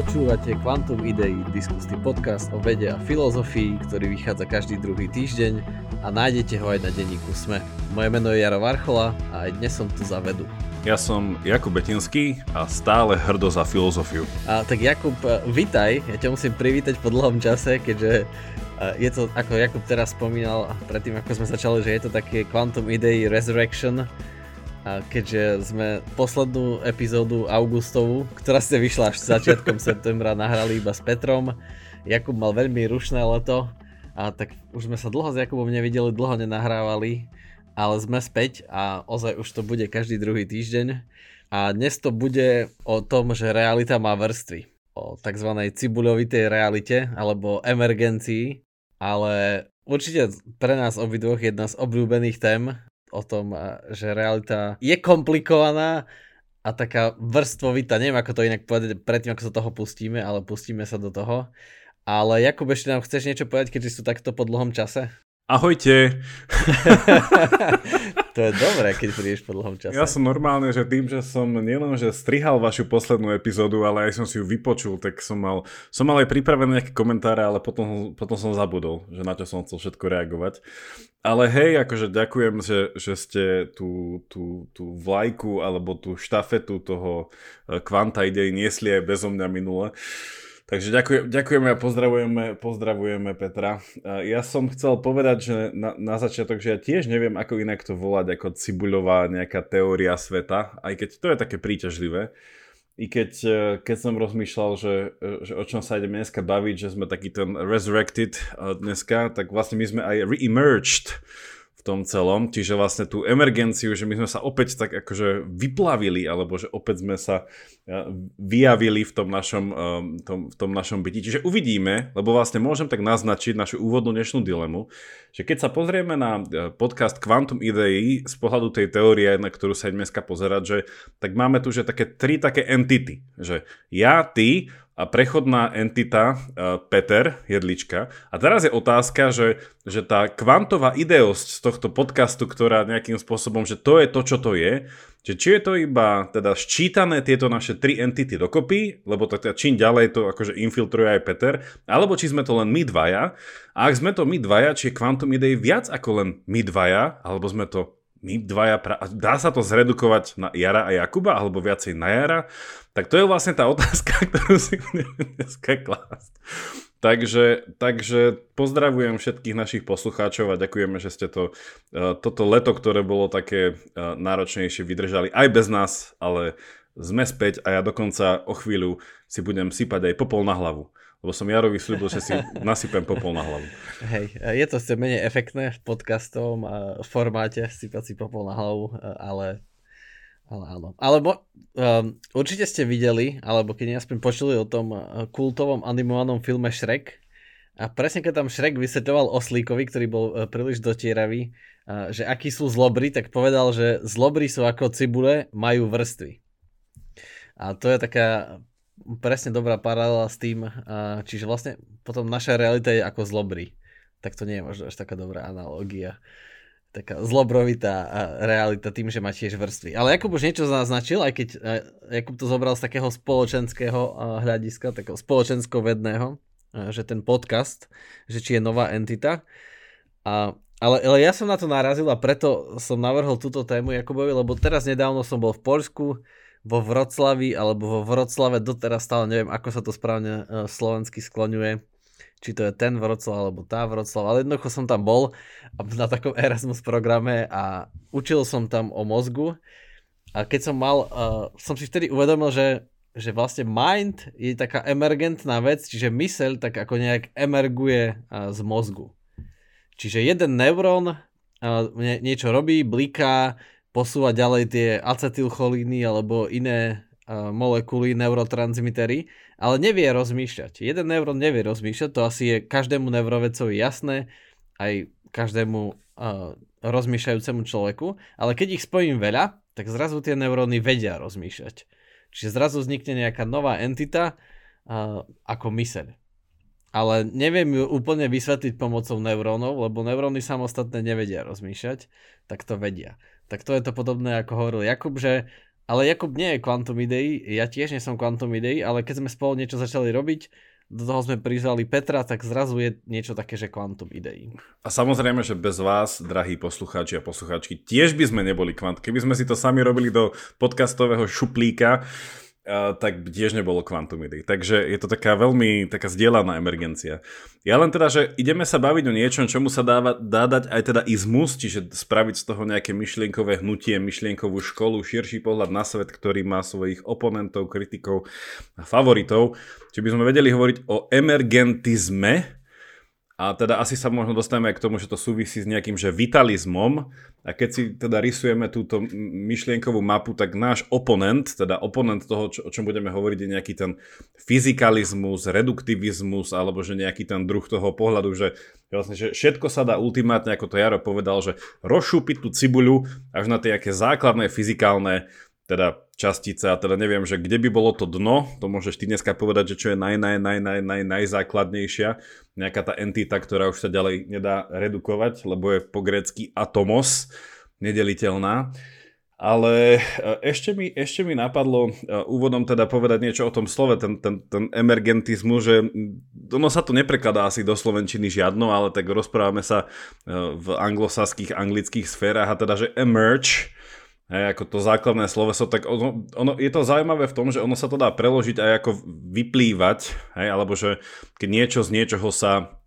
Počúvate Quantum Idei, diskusný podcast o vede a filozofii, ktorý vychádza každý druhý týždeň a nájdete ho aj na denníku SME. Moje meno je Jaro Varchola a aj dnes som tu za vedu. Ja som Jakub Betinský a stále hrdo za filozofiu. A tak Jakub, vitaj, ja ťa musím privítať po dlhom čase, keďže je to, ako Jakub teraz spomínal predtým, ako sme začali, že je to také Quantum Idei Resurrection, a keďže sme poslednú epizódu augustovú, ktorá ste vyšla až začiatkom septembra, nahrali iba s Petrom. Jakub mal veľmi rušné leto a tak už sme sa dlho s Jakubom nevideli, dlho nenahrávali, ale sme späť a ozaj už to bude každý druhý týždeň. A dnes to bude o tom, že realita má vrstvy. O tzv. cibuľovitej realite alebo emergencii, ale určite pre nás obidvoch jedna z obľúbených tém o tom, že realita je komplikovaná a taká vrstvovita, neviem ako to inak povedať predtým, ako sa toho pustíme, ale pustíme sa do toho. Ale Jakub, ešte nám chceš niečo povedať, keďže sú takto po dlhom čase? Ahojte. to je dobré, keď prídeš po dlhom čase. Ja som normálne, že tým, že som nielen, že strihal vašu poslednú epizódu, ale aj som si ju vypočul, tak som mal, som mal aj pripravené nejaké komentáre, ale potom, potom som zabudol, že na čo som chcel všetko reagovať. Ale hej, akože ďakujem, že, že ste tú, tú, tú vlajku alebo tú štafetu toho kvanta eh, idei niesli aj bezo mňa minule. Takže ďakujem, ďakujeme a pozdravujeme, pozdravujeme Petra. Ja som chcel povedať, že na, na začiatok, že ja tiež neviem, ako inak to volať, ako cibuľová nejaká teória sveta, aj keď to je také príťažlivé. I keď, e, keď som rozmýšľal, že, e, že o čom sa ideme dneska baviť, že sme taký ten resurrected e, dneska, tak vlastne my sme aj re-emerged v tom celom, čiže vlastne tú emergenciu, že my sme sa opäť tak akože vyplavili, alebo že opäť sme sa vyjavili v tom našom, tom, v tom našom byti. Čiže uvidíme, lebo vlastne môžem tak naznačiť našu úvodnú dnešnú dilemu, že keď sa pozrieme na podcast Quantum Idei z pohľadu tej teórie, na ktorú sa dneska pozerať, že tak máme tu že také tri také entity, že ja, ty a prechodná entita uh, Peter Jedlička. A teraz je otázka, že, že tá kvantová ideosť z tohto podcastu, ktorá nejakým spôsobom, že to je to, čo to je, že či je to iba teda ščítané tieto naše tri entity dokopy, lebo teda čím ďalej to akože infiltruje aj Peter, alebo či sme to len my dvaja. A ak sme to my dvaja, či je kvantum idei viac ako len my dvaja, alebo sme to my dvaja, pra... dá sa to zredukovať na Jara a Jakuba, alebo viacej na Jara, tak to je vlastne tá otázka, ktorú si dneska klásť. Takže, takže pozdravujem všetkých našich poslucháčov a ďakujeme, že ste to, e, toto leto, ktoré bolo také e, náročnejšie, vydržali aj bez nás, ale sme späť a ja dokonca o chvíľu si budem sypať aj popol na hlavu lebo som Jarovi slúbil, že si nasypem popol na hlavu. Hej, je to ste menej efektné v v formáte sypať si popol na hlavu, ale, ale áno. Ale mo, um, určite ste videli, alebo keď aspoň počuli o tom uh, kultovom animovanom filme Shrek, a presne keď tam Shrek vysvetľoval oslíkovi, ktorý bol uh, príliš dotieravý, že akí sú zlobry, tak povedal, že zlobry sú ako cibule, majú vrstvy. A to je taká presne dobrá paralela s tým, čiže vlastne potom naša realita je ako zlobry. Tak to nie je možno až taká dobrá analogia. Taká zlobrovitá realita tým, že má tiež vrstvy. Ale Jakub už niečo naznačil, aj keď Jakub to zobral z takého spoločenského hľadiska, takého spoločensko-vedného, že ten podcast, že či je nová entita. A, ale, ale ja som na to narazil a preto som navrhol túto tému Jakubovi, lebo teraz nedávno som bol v Poľsku, vo Vroclavi alebo vo Vroclave, doteraz stále neviem, ako sa to správne uh, slovensky skloňuje, či to je ten Vroclav alebo tá Vroclav, ale jednoducho som tam bol na takom Erasmus programe a učil som tam o mozgu a keď som mal, uh, som si vtedy uvedomil, že že vlastne mind je taká emergentná vec, čiže myseľ tak ako nejak emerguje uh, z mozgu. Čiže jeden neurón uh, nie, niečo robí, bliká, posúvať ďalej tie acetylcholíny alebo iné uh, molekuly, neurotransmitery, ale nevie rozmýšľať. Jeden neurón nevie rozmýšľať, to asi je každému neurovedcovi jasné, aj každému uh, rozmýšľajúcemu človeku, ale keď ich spojím veľa, tak zrazu tie neuróny vedia rozmýšľať. Čiže zrazu vznikne nejaká nová entita uh, ako myseľ. Ale neviem ju úplne vysvetliť pomocou neurónov, lebo neuróny samostatne nevedia rozmýšľať, tak to vedia tak to je to podobné, ako hovoril Jakub, že ale Jakub nie je kvantum ideí, ja tiež nie som kvantum ideí, ale keď sme spolu niečo začali robiť, do toho sme prizvali Petra, tak zrazu je niečo také, že kvantum ideí. A samozrejme, že bez vás, drahí poslucháči a poslucháčky, tiež by sme neboli kvant. Keby sme si to sami robili do podcastového šuplíka, tak tiež nebolo Quantum. Takže je to taká veľmi taká zdieľaná emergencia. Ja len teda, že ideme sa baviť o niečom, čomu sa dáva, dá dať aj teda izmus, čiže spraviť z toho nejaké myšlienkové hnutie, myšlienkovú školu, širší pohľad na svet, ktorý má svojich oponentov, kritikov a favoritov. Čiže by sme vedeli hovoriť o emergentizme, a teda asi sa možno dostaneme k tomu, že to súvisí s nejakým že vitalizmom. A keď si teda rysujeme túto myšlienkovú mapu, tak náš oponent, teda oponent toho, čo, o čom budeme hovoriť, je nejaký ten fyzikalizmus, reduktivizmus, alebo že nejaký ten druh toho pohľadu, že vlastne, že všetko sa dá ultimátne, ako to Jaro povedal, že rozšúpiť tú cibuľu až na tie aké základné fyzikálne teda častice a teda neviem, že kde by bolo to dno, to môžeš ty dneska povedať, že čo je naj, naj, naj, naj, naj, najzákladnejšia, nejaká tá entita, ktorá už sa ďalej nedá redukovať, lebo je po grécky atomos, nedeliteľná. Ale e, ešte mi, ešte mi napadlo e, úvodom teda povedať niečo o tom slove, ten, ten, ten emergentizmu, že ono sa to neprekladá asi do slovenčiny žiadno, ale tak rozprávame sa e, v anglosaských, anglických sférach a teda, že emerge, Hej, ako to základné sloveso, tak ono, ono, je to zaujímavé v tom, že ono sa to dá preložiť aj ako vyplývať, hej, alebo že keď niečo z niečoho sa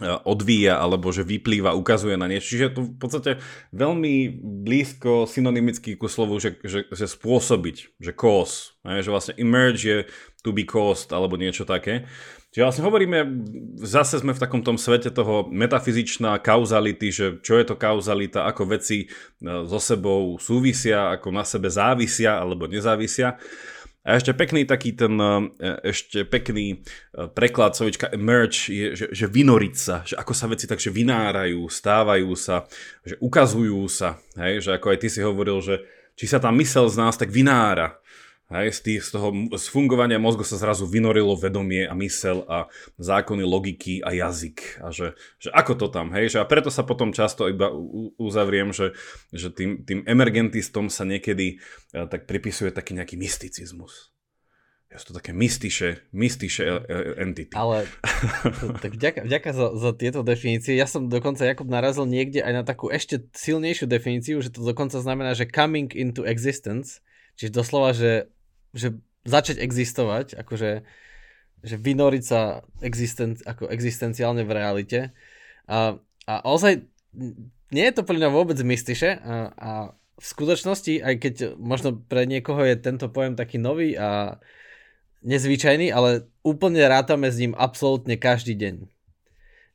e, odvíja alebo že vyplýva, ukazuje na niečo. Čiže to v podstate veľmi blízko synonymicky ku slovu, že, že, že spôsobiť, že cause, hej, že vlastne emerge je to be caused alebo niečo také. Čiže vlastne hovoríme, zase sme v takom tom svete toho metafyzičná kauzality, že čo je to kauzalita, ako veci e, so sebou súvisia, ako na sebe závisia alebo nezávisia. A ešte pekný taký ten, e, ešte pekný e, preklad slovička emerge je, že, že vynoriť sa, že ako sa veci takže vynárajú, stávajú sa, že ukazujú sa, hej, že ako aj ty si hovoril, že či sa tá mysel z nás tak vynára, Hej, z, tých, z toho z fungovania mozgu sa zrazu vynorilo vedomie a mysel a zákony logiky a jazyk. A že, že ako to tam, hej? Že a preto sa potom často iba uzavriem, že, že tým, tým emergentistom sa niekedy ja, tak pripisuje taký nejaký mysticizmus. Ja to také mystiše, mystiše e, e, entity. Ale tak vďaka za, za tieto definície. Ja som dokonca, Jakub, narazil niekde aj na takú ešte silnejšiu definíciu, že to dokonca znamená, že coming into existence, čiže doslova, že že začať existovať, akože že vynoriť sa existen, ako existenciálne v realite. A, a ozaj nie je to pre mňa vôbec mystiše a, a v skutočnosti, aj keď možno pre niekoho je tento pojem taký nový a nezvyčajný, ale úplne rátame s ním absolútne každý deň.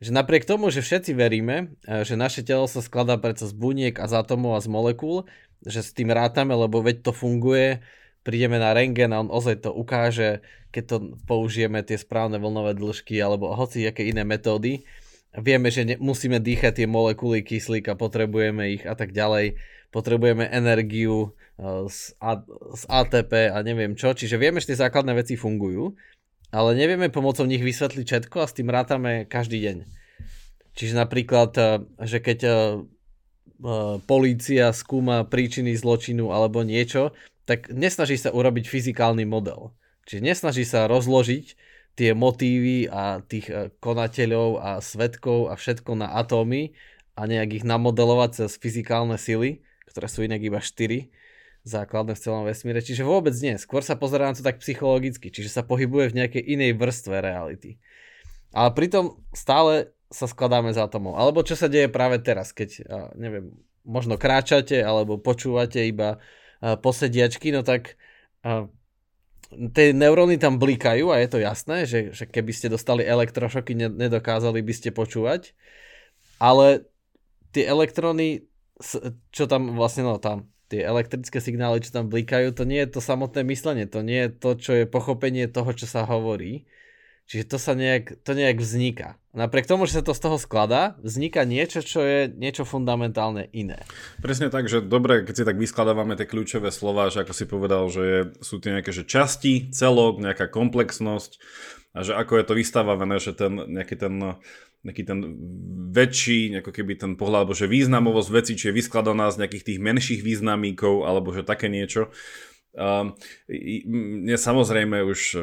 Že napriek tomu, že všetci veríme, že naše telo sa skladá predsa z buniek a z atomov a z molekúl, že s tým rátame, lebo veď to funguje, prídeme na rengen a on ozaj to ukáže, keď to použijeme tie správne vlnové dĺžky alebo hoci aké iné metódy. Vieme, že ne, musíme dýchať tie molekuly kyslíka, potrebujeme ich a tak ďalej. Potrebujeme energiu uh, z, z ATP a neviem čo. Čiže vieme, že tie základné veci fungujú, ale nevieme pomocou nich vysvetliť všetko a s tým rátame každý deň. Čiže napríklad, uh, že keď uh, polícia skúma príčiny zločinu alebo niečo, tak nesnaží sa urobiť fyzikálny model. Čiže nesnaží sa rozložiť tie motívy a tých e, konateľov a svetkov a všetko na atómy a nejak ich namodelovať cez fyzikálne sily, ktoré sú inak iba 4 základné v celom vesmíre. Čiže vôbec nie. Skôr sa pozerá na to tak psychologicky, čiže sa pohybuje v nejakej inej vrstve reality. Ale pritom stále sa skladáme z atomov. Alebo čo sa deje práve teraz, keď, neviem, možno kráčate alebo počúvate iba posediačky, no tak tie neuróny tam blikajú a je to jasné, že, že keby ste dostali elektrošoky, nedokázali by ste počúvať, ale tie elektróny, čo tam vlastne, no tam, tie elektrické signály, čo tam blikajú, to nie je to samotné myslenie, to nie je to, čo je pochopenie toho, čo sa hovorí. Čiže to sa nejak, to nejak vzniká. Napriek tomu, že sa to z toho skladá, vzniká niečo, čo je niečo fundamentálne iné. Presne tak, že dobre, keď si tak vyskladávame tie kľúčové slova, že ako si povedal, že je, sú tie nejaké že časti, celok, nejaká komplexnosť a že ako je to vystávané, že ten nejaký ten nejaký ten väčší, ako keby ten pohľad, alebo že významovosť veci, či je vyskladaná z nejakých tých menších významíkov, alebo že také niečo Um, mne samozrejme už e,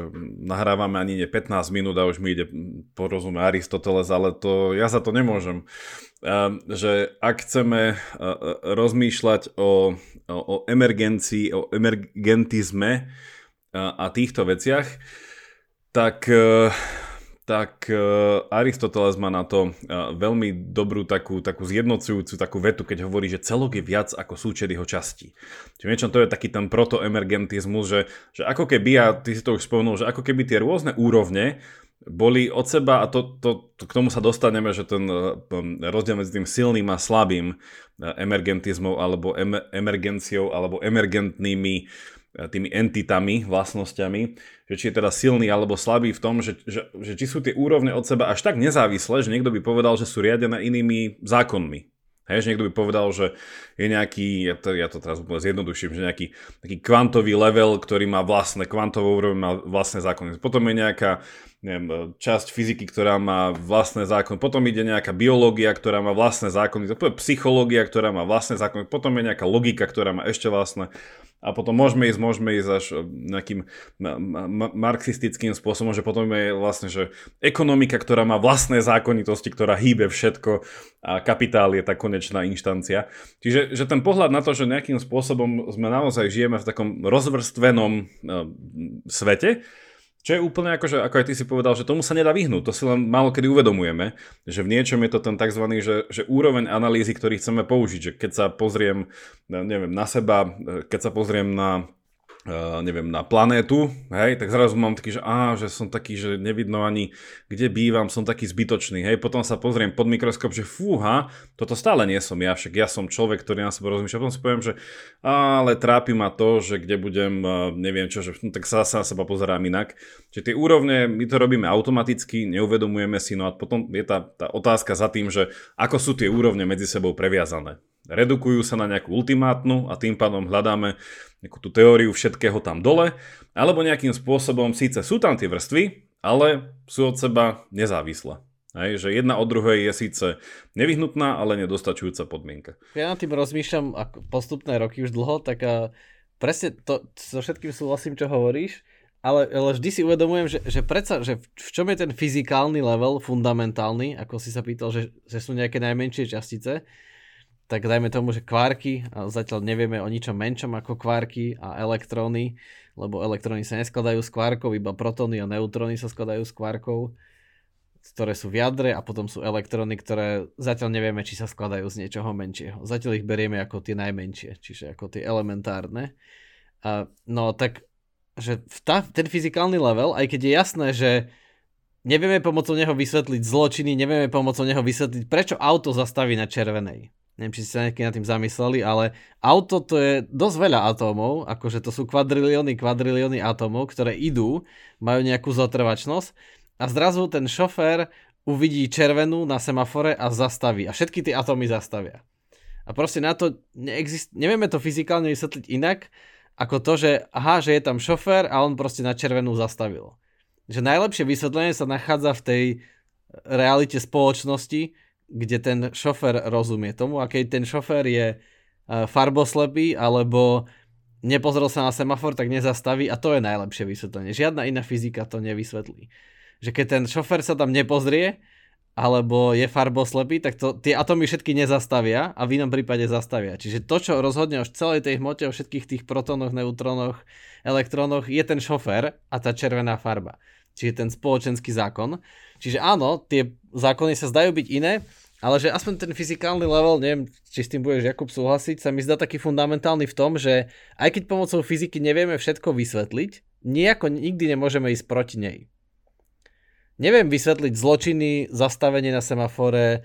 nahrávame ani nie 15 minút a už mi ide porozumieť Aristoteles, ale to, ja za to nemôžem. Um, že ak chceme uh, rozmýšľať o, o, emergencii, o emergentizme uh, a týchto veciach, tak tak uh, Aristoteles má na to uh, veľmi dobrú takú, takú zjednocujúcu takú vetu, keď hovorí, že celok je viac ako súčet jeho častí. Čiže niečo to je taký ten protoemergentizmus, že, že ako keby, a ty si to už spomenul, že ako keby tie rôzne úrovne boli od seba, a to, to, to, k tomu sa dostaneme, že ten uh, rozdiel medzi tým silným a slabým uh, emergentizmom alebo em, emergenciou alebo emergentnými tými entitami, vlastnosťami, že či je teda silný alebo slabý v tom, že, že, že či sú tie úrovne od seba až tak nezávislé, že niekto by povedal, že sú riadené inými zákonmi. Hej, že niekto by povedal, že je nejaký, ja to, ja to teraz úplne zjednoduším, že nejaký taký kvantový level, ktorý má vlastné, kvantovú úroveň má vlastné zákony. Potom je nejaká neviem, časť fyziky, ktorá má vlastné zákony. Potom ide nejaká biológia, ktorá má vlastné zákony. Psychológia, ktorá má vlastné zákony. Potom je nejaká logika, ktorá má ešte vlastné a potom môžeme ísť, môžeme ísť až e, nejakým marxistickým spôsobom, že potom je vlastne, že ekonomika, ktorá má vlastné zákonitosti, ktorá hýbe všetko a kapitál je tá konečná inštancia. Čiže že ten pohľad na to, že nejakým spôsobom sme naozaj žijeme v takom rozvrstvenom uh, svete, čo je úplne ako, že, ako aj ty si povedal, že tomu sa nedá vyhnúť. To si len málo kedy uvedomujeme, že v niečom je to ten tzv. Že, že úroveň analýzy, ktorý chceme použiť. Že keď sa pozriem neviem, na seba, keď sa pozriem na uh, neviem, na planétu, hej, tak zrazu mám taký, že á, že som taký, že nevidno ani kde bývam, som taký zbytočný, hej, potom sa pozriem pod mikroskop, že fúha, toto stále nie som ja, však ja som človek, ktorý na sebe rozmýšľa, potom si poviem, že ale trápi ma to, že kde budem, uh, neviem čo, že no, tak sa na seba pozerám inak. Čiže tie úrovne, my to robíme automaticky, neuvedomujeme si, no a potom je tá, tá otázka za tým, že ako sú tie úrovne medzi sebou previazané redukujú sa na nejakú ultimátnu a tým pádom hľadáme nejakú tú teóriu všetkého tam dole, alebo nejakým spôsobom síce sú tam tie vrstvy, ale sú od seba nezávislé. Hej, že jedna od druhej je síce nevyhnutná, ale nedostačujúca podmienka. Ja na tým rozmýšľam ako postupné roky už dlho, tak a presne to, so všetkým súhlasím, čo hovoríš, ale, ale vždy si uvedomujem, že, že predsa, že v čom je ten fyzikálny level fundamentálny, ako si sa pýtal, že, že sú nejaké najmenšie častice, tak dajme tomu, že kvárky, a zatiaľ nevieme o ničom menšom ako kvárky a elektróny, lebo elektróny sa neskladajú z kvárkov, iba protóny a neutróny sa skladajú z kvárkov, ktoré sú v jadre a potom sú elektróny, ktoré zatiaľ nevieme, či sa skladajú z niečoho menšieho. Zatiaľ ich berieme ako tie najmenšie, čiže ako tie elementárne. A, no tak, že tá, ten fyzikálny level, aj keď je jasné, že nevieme pomocou neho vysvetliť zločiny, nevieme pomocou neho vysvetliť, prečo auto zastaví na červenej neviem, či ste sa nejaký nad tým zamysleli, ale auto to je dosť veľa atómov, akože to sú kvadrilióny, kvadrilióny atómov, ktoré idú, majú nejakú zotrvačnosť a zrazu ten šofér uvidí červenú na semafore a zastaví. A všetky tie atómy zastavia. A proste na to neexist... nevieme to fyzikálne vysvetliť inak, ako to, že aha, že je tam šofér a on proste na červenú zastavil. Že najlepšie vysvetlenie sa nachádza v tej realite spoločnosti, kde ten šofér rozumie tomu a keď ten šofér je e, farboslepý alebo nepozrel sa na semafor, tak nezastaví a to je najlepšie vysvetlenie. Žiadna iná fyzika to nevysvetlí. Že keď ten šofér sa tam nepozrie alebo je farboslepý, tak to, tie atómy všetky nezastavia a v inom prípade zastavia. Čiže to, čo rozhodne už celej tej hmote o všetkých tých protónoch, neutrónoch, elektrónoch, je ten šofér a tá červená farba. Čiže ten spoločenský zákon. Čiže áno, tie zákony sa zdajú byť iné, ale že aspoň ten fyzikálny level, neviem, či s tým budeš Jakub súhlasiť, sa mi zdá taký fundamentálny v tom, že aj keď pomocou fyziky nevieme všetko vysvetliť, nejako nikdy nemôžeme ísť proti nej. Neviem vysvetliť zločiny, zastavenie na semafore,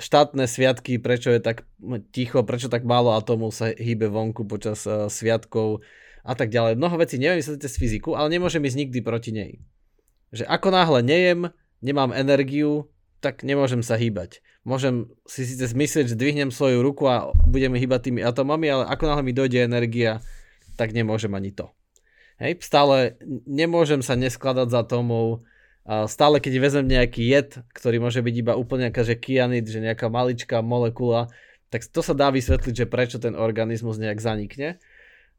štátne sviatky, prečo je tak ticho, prečo tak málo atómov sa hýbe vonku počas sviatkov a tak ďalej. Mnoho vecí neviem vysvetliť cez fyziku, ale nemôžem ísť nikdy proti nej. Že ako náhle nejem, nemám energiu, tak nemôžem sa hýbať. Môžem si síce zmyslieť, že dvihnem svoju ruku a budeme hýbať tými atomami, ale ako náhle mi dojde energia, tak nemôžem ani to. Hej, stále nemôžem sa neskladať z atómov, a stále keď vezmem nejaký jed, ktorý môže byť iba úplne nejaká, že kyanid, že nejaká maličká molekula, tak to sa dá vysvetliť, že prečo ten organizmus nejak zanikne.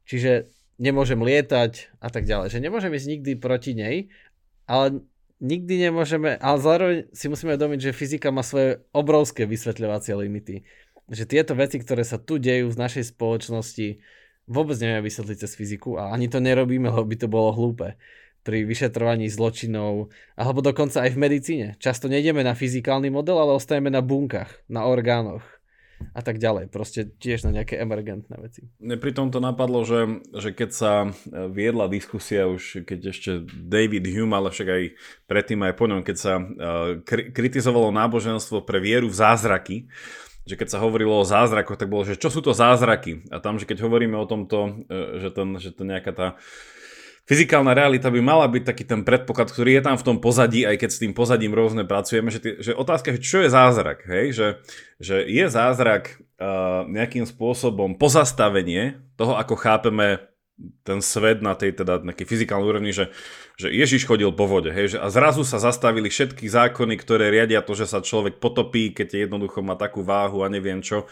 Čiže nemôžem lietať a tak ďalej. Že nemôžem ísť nikdy proti nej, ale nikdy nemôžeme, ale zároveň si musíme uvedomiť, že fyzika má svoje obrovské vysvetľovacie limity. Že tieto veci, ktoré sa tu dejú v našej spoločnosti, vôbec nevieme vysvetliť cez fyziku a ani to nerobíme, lebo by to bolo hlúpe pri vyšetrovaní zločinov, alebo dokonca aj v medicíne. Často nejdeme na fyzikálny model, ale ostajeme na bunkách, na orgánoch a tak ďalej. Proste tiež na nejaké emergentné veci. Mne pri tom to napadlo, že, že keď sa viedla diskusia už, keď ešte David Hume, ale však aj predtým aj po ňom, keď sa uh, kritizovalo náboženstvo pre vieru v zázraky, že keď sa hovorilo o zázrakoch, tak bolo, že čo sú to zázraky? A tam, že keď hovoríme o tomto, e, že, ten, že to nejaká tá fyzikálna realita by mala byť taký ten predpoklad, ktorý je tam v tom pozadí, aj keď s tým pozadím rôzne pracujeme, že, tí, že otázka, že čo je zázrak, hej? Že, že je zázrak uh, nejakým spôsobom pozastavenie toho, ako chápeme ten svet na tej teda nejakej fyzikálnej úrovni, že, že Ježiš chodil po vode, hej, že a zrazu sa zastavili všetky zákony, ktoré riadia to, že sa človek potopí, keď jednoducho má takú váhu a neviem čo,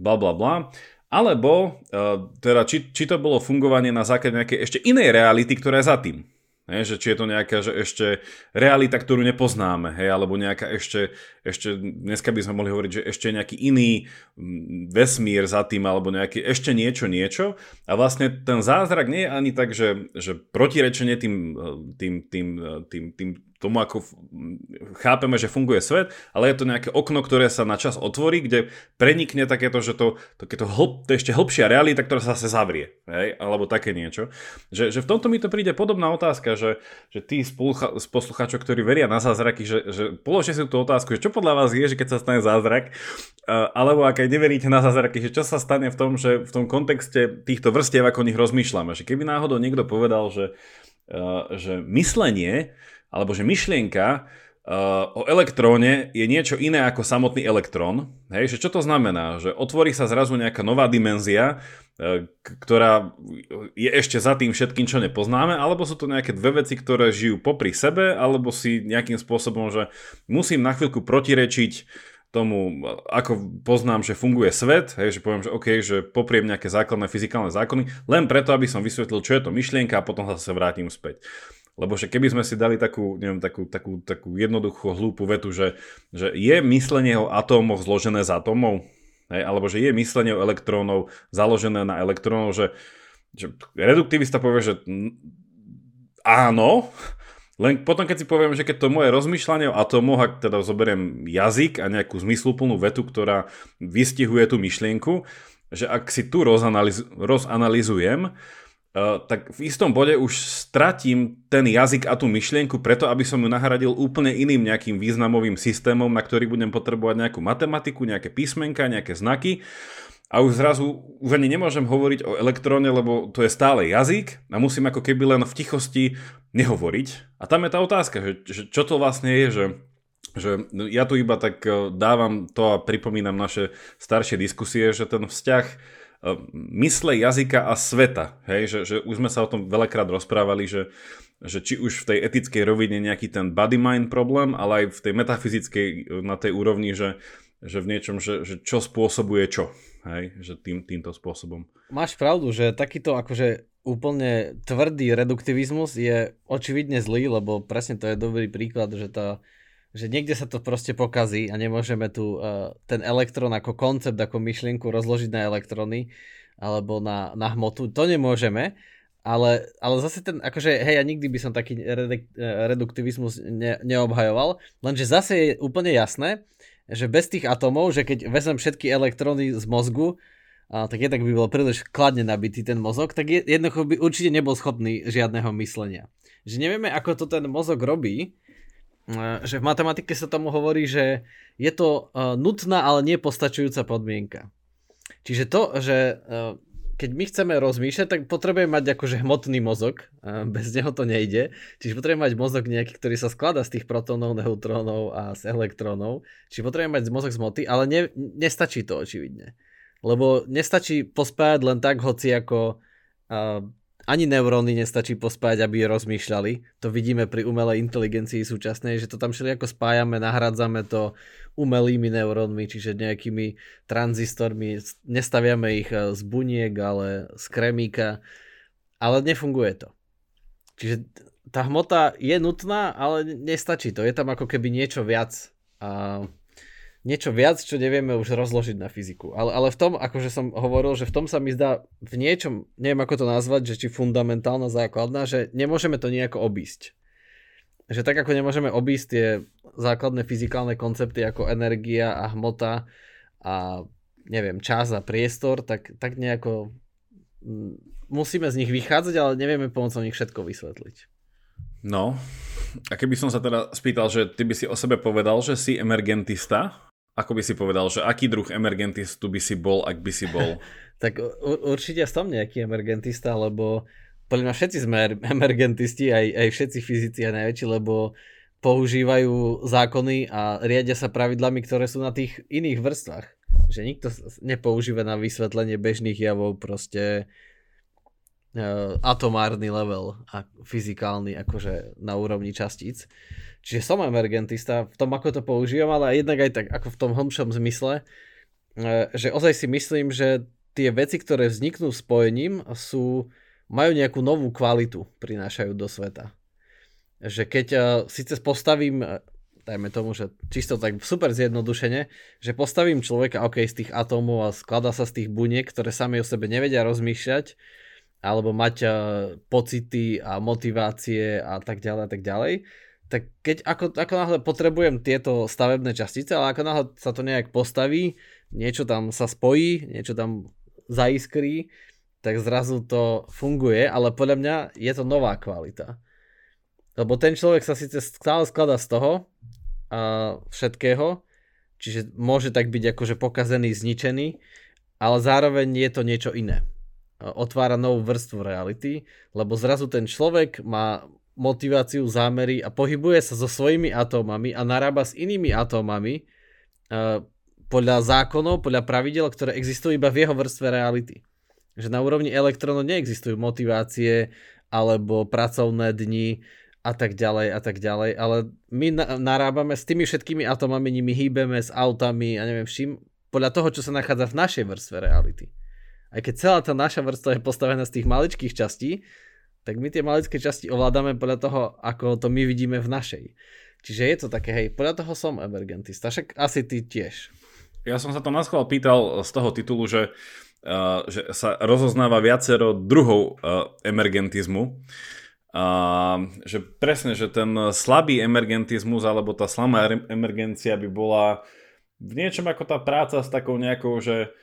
bla bla bla. Alebo uh, teda, či, či to bolo fungovanie na základe nejakej ešte inej reality, ktorá je za tým. Hej, že či je to nejaká že ešte realita, ktorú nepoznáme, hej, alebo nejaká ešte, ešte, dneska by sme mohli hovoriť, že ešte nejaký iný mm, vesmír za tým, alebo nejaký ešte niečo, niečo. A vlastne ten zázrak nie je ani tak, že, že protirečenie tým, tým, tým, tým, tým tomu, ako chápeme, že funguje svet, ale je to nejaké okno, ktoré sa na čas otvorí, kde prenikne takéto, že to, takéto hlb, to ešte hlbšia realita, ktorá sa zase zavrie, hej? alebo také niečo. Že, že v tomto mi to príde podobná otázka, že, že tí z poslucháčov, ktorí veria na zázraky, že, že položte si tú otázku, že čo podľa vás je, že keď sa stane zázrak, alebo ak aj neveríte na zázraky, že čo sa stane v tom, že v tom kontexte týchto vrstiev, ako o nich rozmýšľame. Že keby náhodou niekto povedal, že, že myslenie alebo že myšlienka uh, o elektróne je niečo iné ako samotný elektrón. Hej, že čo to znamená? Že otvorí sa zrazu nejaká nová dimenzia, uh, ktorá je ešte za tým všetkým, čo nepoznáme, alebo sú to nejaké dve veci, ktoré žijú popri sebe, alebo si nejakým spôsobom, že musím na chvíľku protirečiť tomu, ako poznám, že funguje svet, hej, že poviem, že OK, že popriem nejaké základné fyzikálne zákony, len preto, aby som vysvetlil, čo je to myšlienka a potom sa zase vrátim späť. Lebo že keby sme si dali takú, neviem, takú, takú, takú jednoduchú hlúpu vetu, že, že je myslenie o atómoch zložené z atómov, hej, alebo že je myslenie o elektrónov založené na elektrónov, že, že reduktivista povie, že áno, len potom, keď si poviem, že keď to moje rozmýšľanie o atómoch, ak teda zoberiem jazyk a nejakú zmysluplnú vetu, ktorá vystihuje tú myšlienku, že ak si tu rozanaliz- rozanalizujem, Uh, tak v istom bode už stratím ten jazyk a tú myšlienku preto, aby som ju nahradil úplne iným nejakým významovým systémom, na ktorý budem potrebovať nejakú matematiku, nejaké písmenka, nejaké znaky. A už zrazu už ani nemôžem hovoriť o elektróne, lebo to je stále jazyk a musím ako keby len v tichosti nehovoriť. A tam je tá otázka, že, že čo to vlastne je, že že ja tu iba tak e, dávam to a pripomínam naše staršie diskusie, že ten vzťah mysle jazyka a sveta. Hej? Že, že už sme sa o tom veľakrát rozprávali, že, že či už v tej etickej rovine nejaký ten body-mind problém, ale aj v tej metafyzickej na tej úrovni, že, že v niečom, že, že čo spôsobuje čo. Hej? Že tým, týmto spôsobom. Máš pravdu, že takýto akože úplne tvrdý reduktivizmus je očividne zlý, lebo presne to je dobrý príklad, že tá že niekde sa to proste pokazí a nemôžeme tu uh, ten elektrón ako koncept, ako myšlienku rozložiť na elektróny alebo na, na hmotu. To nemôžeme, ale, ale zase ten, akože hej, ja nikdy by som taký eh, reduktivizmus ne, neobhajoval, lenže zase je úplne jasné, že bez tých atomov, že keď vezmem všetky elektróny z mozgu, a, tak jednak by bol príliš kladne nabitý ten mozog, tak je, jednoducho by určite nebol schopný žiadneho myslenia. Že nevieme, ako to ten mozog robí, že v matematike sa tomu hovorí, že je to nutná, ale nepostačujúca podmienka. Čiže to, že keď my chceme rozmýšľať, tak potrebujeme mať akože hmotný mozog, bez neho to nejde. Čiže potrebujeme mať mozog nejaký, ktorý sa skladá z tých protónov, neutrónov a z elektrónov. Čiže potrebujeme mať mozog z hmoty, ale ne, nestačí to očividne. Lebo nestačí pospájať len tak, hoci ako ani neuróny nestačí pospájať, aby rozmýšľali. To vidíme pri umelej inteligencii súčasnej, že to tam ako spájame, nahradzame to umelými neurónmi, čiže nejakými tranzistormi, nestaviame ich eh, z buniek, ale z kremíka. ale nefunguje to. Čiže tá hmota je nutná, ale nestačí to. Je tam ako keby niečo viac. A niečo viac, čo nevieme už rozložiť na fyziku. Ale, ale v tom, akože som hovoril, že v tom sa mi zdá v niečom, neviem ako to nazvať, že či fundamentálna základná, že nemôžeme to nejako obísť. Že tak ako nemôžeme obísť tie základné fyzikálne koncepty ako energia a hmota a neviem, čas a priestor, tak, tak nejako musíme z nich vychádzať, ale nevieme pomocou nich všetko vysvetliť. No, a keby som sa teda spýtal, že ty by si o sebe povedal, že si emergentista, ako by si povedal, že aký druh emergentistu by si bol, ak by si bol? tak určite som nejaký emergentista, lebo podľa mňa všetci sme emergentisti, aj, aj všetci fyzici a najväčší, lebo používajú zákony a riadia sa pravidlami, ktoré sú na tých iných vrstvách. Že nikto nepoužíva na vysvetlenie bežných javov proste uh, atomárny level a fyzikálny akože na úrovni častíc. Čiže som emergentista v tom, ako to používam, ale jednak aj tak ako v tom hlbšom zmysle, e, že ozaj si myslím, že tie veci, ktoré vzniknú spojením, sú, majú nejakú novú kvalitu, prinášajú do sveta. Že keď uh, síce postavím, dajme tomu, že čisto tak super zjednodušene, že postavím človeka, ok, z tých atómov a skladá sa z tých buniek, ktoré sami o sebe nevedia rozmýšľať, alebo mať pocity a motivácie a tak ďalej a tak ďalej, tak keď ako, ako náhle potrebujem tieto stavebné častice, ale ako náhle sa to nejak postaví, niečo tam sa spojí, niečo tam zaiskrí, tak zrazu to funguje, ale podľa mňa je to nová kvalita. Lebo ten človek sa síce stále skladá z toho a všetkého, čiže môže tak byť akože pokazený, zničený, ale zároveň je to niečo iné. Otvára novú vrstvu reality, lebo zrazu ten človek má motiváciu, zámery a pohybuje sa so svojimi atómami a narába s inými atómami uh, podľa zákonov, podľa pravidel, ktoré existujú iba v jeho vrstve reality. Že na úrovni elektrónov neexistujú motivácie alebo pracovné dni a tak ďalej a tak ďalej, ale my na- narábame s tými všetkými atómami, nimi hýbeme s autami a neviem vším, podľa toho, čo sa nachádza v našej vrstve reality. Aj keď celá tá naša vrstva je postavená z tých maličkých častí, tak my tie malické časti ovládame podľa toho, ako to my vidíme v našej. Čiže je to také, hej, podľa toho som emergentista, však asi ty tiež. Ja som sa to na pýtal z toho titulu, že, uh, že sa rozoznáva viacero druhov uh, emergentizmu. Uh, že presne, že ten slabý emergentizmus alebo tá slabá emergencia by bola v niečom ako tá práca s takou nejakou, že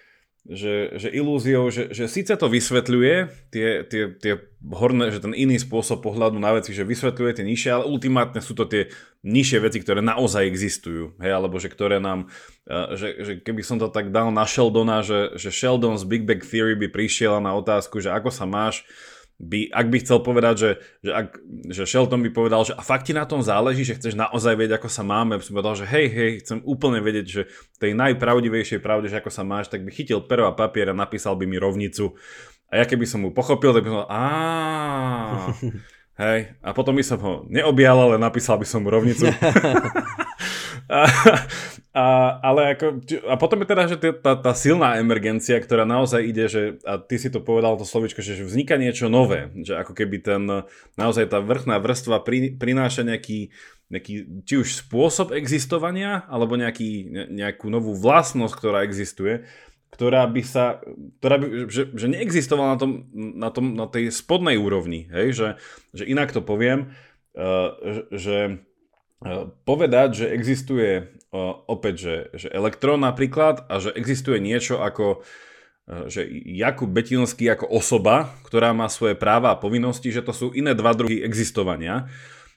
že, že ilúziou, že, že síce to vysvetľuje tie, tie, tie horné, že ten iný spôsob pohľadu na veci, že vysvetľuje tie nižšie, ale ultimátne sú to tie nižšie veci, ktoré naozaj existujú, hej, alebo že ktoré nám, že, že keby som to tak dal na Sheldona, že, že Sheldon's Big Bang Theory by prišiel na otázku, že ako sa máš, by, ak by chcel povedať, že, že, ak, že Shelton by povedal, že a fakt ti na tom záleží, že chceš naozaj vedieť, ako sa máme, by som povedal, že hej, hej, chcem úplne vedieť, že tej najpravdivejšej pravde, že ako sa máš, tak by chytil pero a papier a napísal by mi rovnicu. A ja keby som mu pochopil, tak by som povedal, hej, a potom by som ho neobjal, ale napísal by som mu rovnicu. a, a, ale ako, a potom je teda, že tá, tá silná emergencia, ktorá naozaj ide, že, a ty si to povedal to slovičko, že, vzniká niečo nové, že ako keby ten, naozaj tá vrchná vrstva pri, prináša nejaký, nejaký, či už spôsob existovania, alebo nejaký, nejakú novú vlastnosť, ktorá existuje, ktorá by sa, ktorá by, že, že neexistovala na, tom, na, tom, na tej spodnej úrovni, hej? Že, že inak to poviem, uh, že povedať, že existuje eh, opäť, že, že elektrón napríklad a že existuje niečo ako eh, že Jakub Betinský ako osoba, ktorá má svoje práva a povinnosti, že to sú iné dva druhy existovania,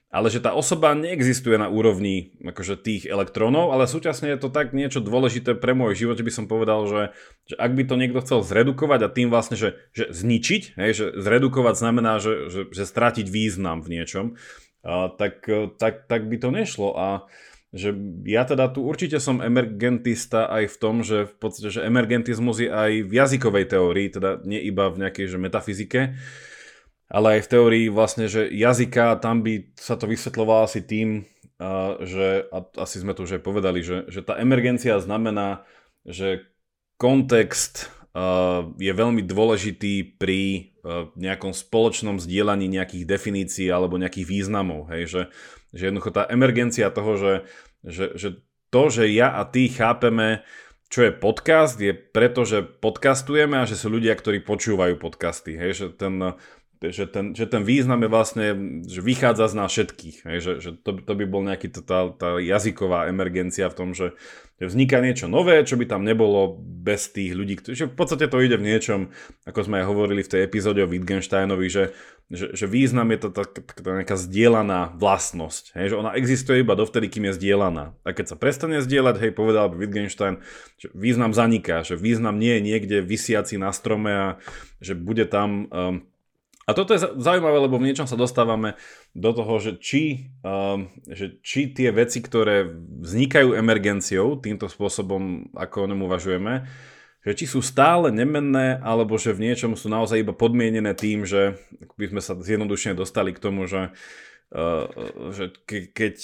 ale že tá osoba neexistuje na úrovni akože tých elektrónov, ale súčasne je to tak niečo dôležité pre môj život, že by som povedal, že, že ak by to niekto chcel zredukovať a tým vlastne, že, že zničiť, hej, že zredukovať znamená, že, že, že stratiť význam v niečom, tak, tak, tak by to nešlo. A že ja teda tu určite som emergentista aj v tom, že v podstate, že emergentizmus je aj v jazykovej teórii, teda nie iba v nejakej že metafyzike, ale aj v teórii vlastne, že jazyka, tam by sa to vysvetľovalo asi tým, že, a asi sme to už aj povedali, že, že tá emergencia znamená, že kontext je veľmi dôležitý pri nejakom spoločnom zdieľaní nejakých definícií alebo nejakých významov. Hej? Že, že jednoducho tá emergencia toho, že, že, že to, že ja a ty chápeme, čo je podcast, je preto, že podcastujeme a že sú ľudia, ktorí počúvajú podcasty. Hej? Že ten, že ten, že ten význam je vlastne, že vychádza z nás všetkých. Hej? Že, že to, to by bol nejaký tá, tá jazyková emergencia v tom, že, vzniká niečo nové, čo by tam nebolo bez tých ľudí. Že v podstate to ide v niečom, ako sme aj hovorili v tej epizóde o Wittgensteinovi, že že, že význam je to tak, tá nejaká zdieľaná vlastnosť. Hej, že ona existuje iba dovtedy, kým je zdieľaná. A keď sa prestane zdieľať, hej, povedal by Wittgenstein, že význam zaniká, že význam nie je niekde vysiaci na strome a že bude tam... Um, a toto je zaujímavé, lebo v niečom sa dostávame do toho, že či, um, že či tie veci, ktoré vznikajú emergenciou, týmto spôsobom, ako o ňom uvažujeme, že či sú stále nemenné, alebo že v niečom sú naozaj iba podmienené tým, že by sme sa zjednodušene dostali k tomu, že, že ke, keď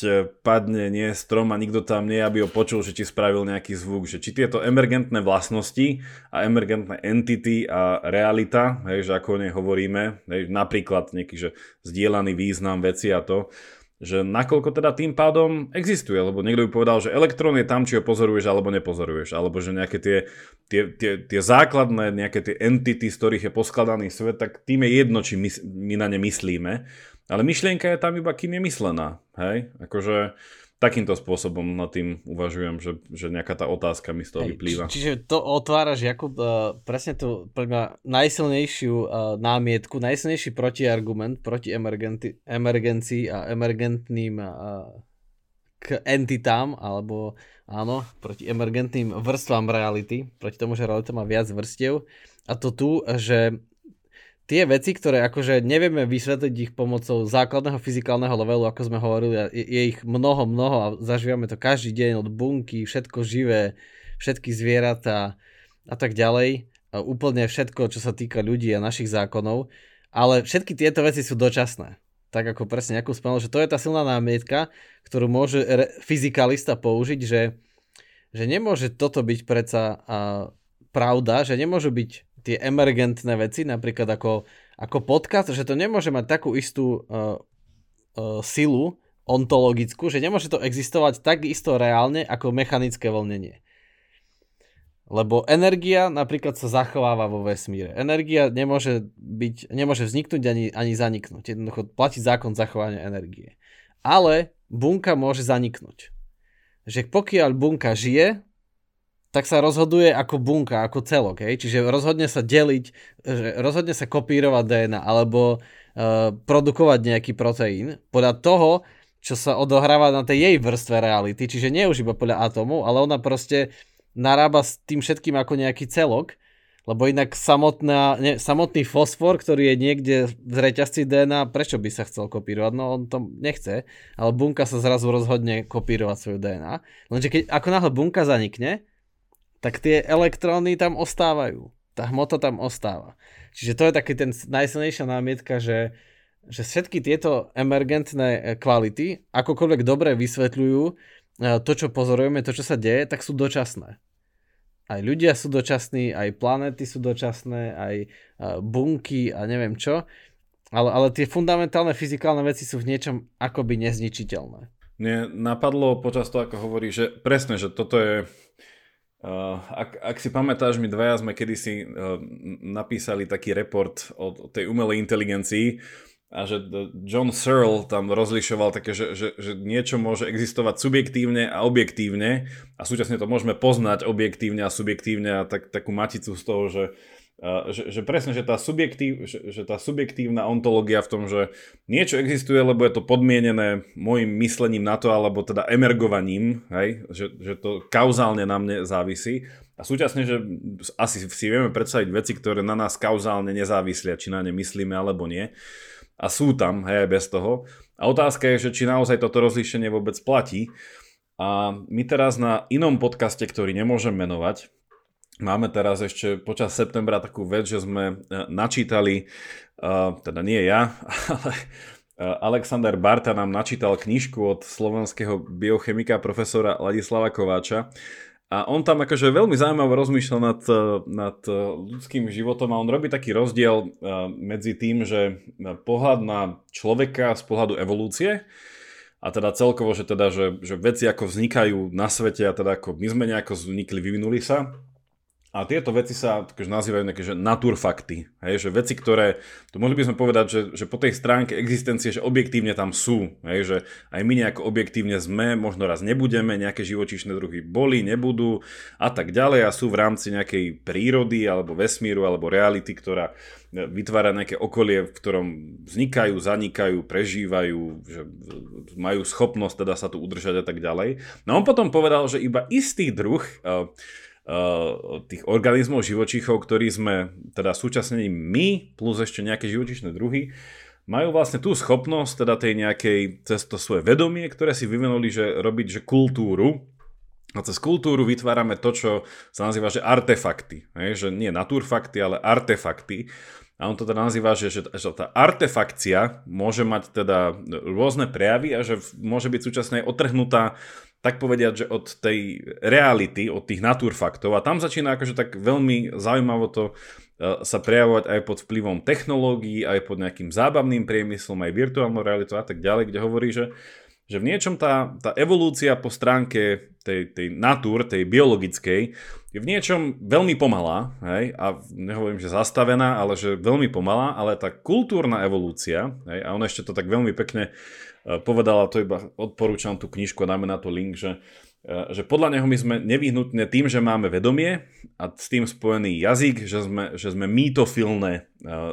padne nie strom a nikto tam nie, aby ho počul, že či spravil nejaký zvuk, že či tieto emergentné vlastnosti a emergentné entity a realita, hej, že ako o nej hovoríme, hej, napríklad nejaký že zdieľaný význam veci a to, že nakoľko teda tým pádom existuje, lebo niekto by povedal, že elektrón je tam, či ho pozoruješ alebo nepozoruješ, alebo že nejaké tie, tie, tie, tie základné, nejaké tie entity, z ktorých je poskladaný svet, tak tým je jedno, či my, my na ne myslíme, ale myšlienka je tam iba, kým je myslená, hej, akože takýmto spôsobom nad tým uvažujem, že, že nejaká tá otázka mi z toho Hej, vyplýva. Či, čiže to otváraš, Jakub, uh, presne tú pre mňa najsilnejšiu uh, námietku, najsilnejší protiargument proti emergenti, emergencii a emergentným uh, k entitám, alebo áno, proti emergentným vrstvám reality, proti tomu, že realita má viac vrstiev. A to tu, že tie veci, ktoré akože nevieme vysvetliť ich pomocou základného fyzikálneho levelu, ako sme hovorili, je, ich mnoho, mnoho a zažívame to každý deň od bunky, všetko živé, všetky zvieratá a tak ďalej. A úplne všetko, čo sa týka ľudí a našich zákonov. Ale všetky tieto veci sú dočasné. Tak ako presne ako spomenul, že to je tá silná námietka, ktorú môže re- fyzikalista použiť, že, že nemôže toto byť predsa a, pravda, že nemôžu byť tie emergentné veci, napríklad ako, ako podcast, že to nemôže mať takú istú uh, uh, silu ontologickú, že nemôže to existovať tak isto reálne ako mechanické vlnenie. Lebo energia napríklad sa zachováva vo vesmíre. Energia nemôže, byť, nemôže vzniknúť ani, ani zaniknúť. Jednoducho platí zákon zachovania energie. Ale bunka môže zaniknúť. Že pokiaľ bunka žije, tak sa rozhoduje ako bunka, ako celok. Hej? Čiže rozhodne sa deliť, rozhodne sa kopírovať DNA alebo uh, produkovať nejaký proteín podľa toho, čo sa odohráva na tej jej vrstve reality. Čiže nie už iba podľa atómov, ale ona proste narába s tým všetkým ako nejaký celok, lebo inak samotná, ne, samotný fosfor, ktorý je niekde v reťazci DNA, prečo by sa chcel kopírovať? No on to nechce, ale bunka sa zrazu rozhodne kopírovať svoju DNA. Lenže keď, ako náhle bunka zanikne, tak tie elektróny tam ostávajú. Tá hmota tam ostáva. Čiže to je taký ten najsilnejšia námietka, že, že všetky tieto emergentné e, kvality, akokoľvek dobre vysvetľujú e, to, čo pozorujeme, to, čo sa deje, tak sú dočasné. Aj ľudia sú dočasní, aj planéty sú dočasné, aj e, bunky a neviem čo. Ale, ale tie fundamentálne fyzikálne veci sú v niečom akoby nezničiteľné. Mne napadlo počas toho, ako hovorí, že presne, že toto je Uh, ak, ak si pamätáš, my dvaja sme kedysi uh, napísali taký report o, o tej umelej inteligencii a že John Searle tam rozlišoval také, že, že, že niečo môže existovať subjektívne a objektívne a súčasne to môžeme poznať objektívne a subjektívne a tak, takú maticu z toho, že že, že presne, že tá, subjektív, že, že tá subjektívna ontológia v tom, že niečo existuje, lebo je to podmienené môjim myslením na to, alebo teda emergovaním, hej, že, že to kauzálne na mne závisí. A súčasne, že asi si vieme predstaviť veci, ktoré na nás kauzálne nezávislia, či na ne myslíme alebo nie. A sú tam, hej, bez toho. A otázka je, že či naozaj toto rozlíšenie vôbec platí. A my teraz na inom podcaste, ktorý nemôžem menovať, Máme teraz ešte počas septembra takú vec, že sme e, načítali, e, teda nie ja, ale e, Alexander Barta nám načítal knižku od slovenského biochemika profesora Ladislava Kováča. A on tam akože veľmi zaujímavo rozmýšľa nad, nad ľudským životom a on robí taký rozdiel medzi tým, že pohľad na človeka z pohľadu evolúcie a teda celkovo, že, teda, že, že veci ako vznikajú na svete a teda ako my sme nejako vznikli, vyvinuli sa a tieto veci sa takže nazývajú nejaké, že naturfakty. Hej, že veci, ktoré, to mohli by sme povedať, že, že po tej stránke existencie, že objektívne tam sú. Hej, že aj my nejako objektívne sme, možno raz nebudeme, nejaké živočíšne druhy boli, nebudú a tak ďalej a sú v rámci nejakej prírody alebo vesmíru alebo reality, ktorá vytvára nejaké okolie, v ktorom vznikajú, zanikajú, prežívajú, že majú schopnosť teda sa tu udržať a tak ďalej. No on potom povedal, že iba istý druh uh, Uh, tých organizmov živočíchov, ktorí sme teda súčasne my, plus ešte nejaké živočíšne druhy, majú vlastne tú schopnosť, teda tej nejakej, cez to svoje vedomie, ktoré si vyvinuli, že robiť, že kultúru, a cez kultúru vytvárame to, čo sa nazýva, že artefakty. Hej? Že nie naturfakty, ale artefakty. A on to teda nazýva, že, že, že tá artefakcia môže mať teda rôzne prejavy a že môže byť súčasne otrhnutá tak povediať, že od tej reality, od tých naturfaktov. A tam začína akože tak veľmi zaujímavo to e, sa prejavovať aj pod vplyvom technológií, aj pod nejakým zábavným priemyslom, aj virtuálnou realitou a tak ďalej, kde hovorí, že, že v niečom tá, tá evolúcia po stránke tej, tej natúr, tej biologickej, je v niečom veľmi pomalá, hej, a nehovorím, že zastavená, ale že veľmi pomalá, ale tá kultúrna evolúcia, hej, a on ešte to tak veľmi pekne E, povedala, to iba odporúčam tú knižku dáme na to link, že, e, že podľa neho my sme nevyhnutne tým, že máme vedomie a s tým spojený jazyk, že sme, že sme mýtofilné e,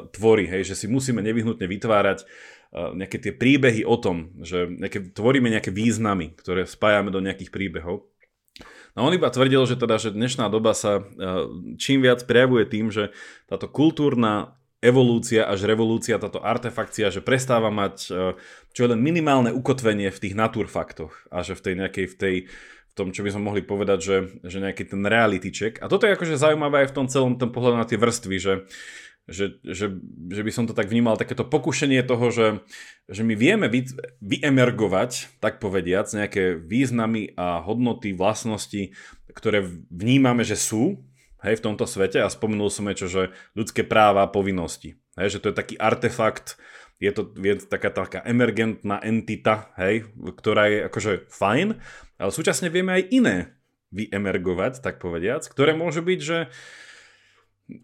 tvory, hej, že si musíme nevyhnutne vytvárať nejaké tie príbehy o tom, že nejaké, tvoríme nejaké významy, ktoré spájame do nejakých príbehov. No on iba tvrdil, že teda, že dnešná doba sa čím viac prejavuje tým, že táto kultúrna evolúcia až revolúcia, táto artefakcia, že prestáva mať e, čo len minimálne ukotvenie v tých naturfaktoch a že v tej nejakej, v tej, v tom, čo by sme mohli povedať, že, že nejaký ten reality check. A toto je akože zaujímavé aj v tom celom tom pohľadu na tie vrstvy, že, že, že, že by som to tak vnímal, takéto pokušenie toho, že, že my vieme vy, vyemergovať, tak povediac, nejaké významy a hodnoty, vlastnosti, ktoré vnímame, že sú hej, v tomto svete a spomenul som čo, že ľudské práva a povinnosti. Hej, že to je taký artefakt, je to je taká, taká emergentná entita, hej, ktorá je akože fajn, ale súčasne vieme aj iné vyemergovať, tak povediac, ktoré môžu byť, že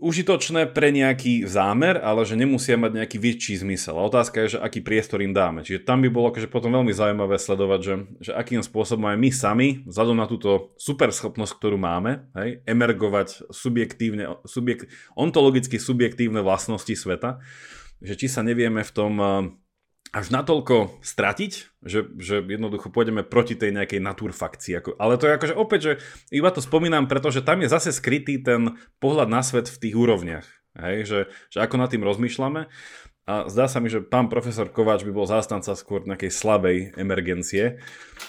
užitočné pre nejaký zámer, ale že nemusia mať nejaký väčší zmysel. A otázka je, že aký priestor im dáme. Čiže tam by bolo akože potom veľmi zaujímavé sledovať, že, že akým spôsobom aj my sami, vzhľadom na túto super schopnosť, ktorú máme, hej, emergovať subjektívne, subjekt, ontologicky subjektívne vlastnosti sveta, že či sa nevieme v tom až natoľko stratiť, že, že jednoducho pôjdeme proti tej nejakej naturfakcii. Ale to je akože opäť, že iba to spomínam, pretože tam je zase skrytý ten pohľad na svet v tých úrovniach. Hej, že, že ako nad tým rozmýšľame. A zdá sa mi, že pán profesor Kováč by bol zástanca skôr nejakej slabej emergencie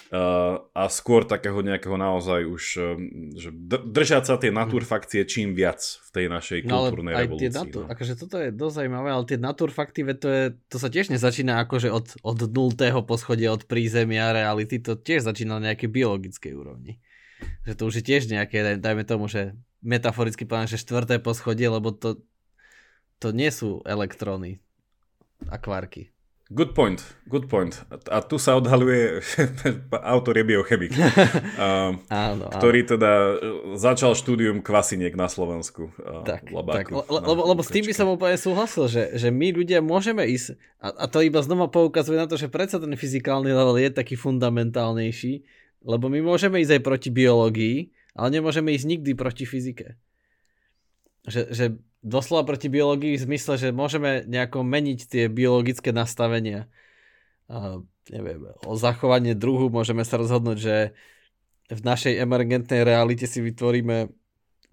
uh, a skôr takého nejakého naozaj už, uh, že držať sa tie naturfakcie čím viac v tej našej no, kultúrnej aj revolúcii. Tie natu- no. akože toto je dosť zaujímavé, ale tie naturfakty, to, je, to sa tiež nezačína akože od, od nultého poschodia, od prízemia reality, to tiež začína na nejakej biologickej úrovni. Že to už je tiež nejaké, dajme tomu, že metaforicky povedané, že štvrté poschodie, lebo to, to nie sú elektróny, a kvárky. Good point, good point. A tu sa odhaluje, autor je biochemik, áno, ktorý teda e, začal štúdium kvasiniek na Slovensku. Tak, tak lebo, lebo s tým by som úplne súhlasil, že, že my ľudia môžeme ísť, a, a to iba znova poukazuje na to, že predsa ten fyzikálny level je taký fundamentálnejší, lebo my môžeme ísť aj proti biológii, ale nemôžeme ísť nikdy proti fyzike. Že, že doslova proti biológii v zmysle, že môžeme nejako meniť tie biologické nastavenia. A, neviem, o zachovanie druhu môžeme sa rozhodnúť, že v našej emergentnej realite si vytvoríme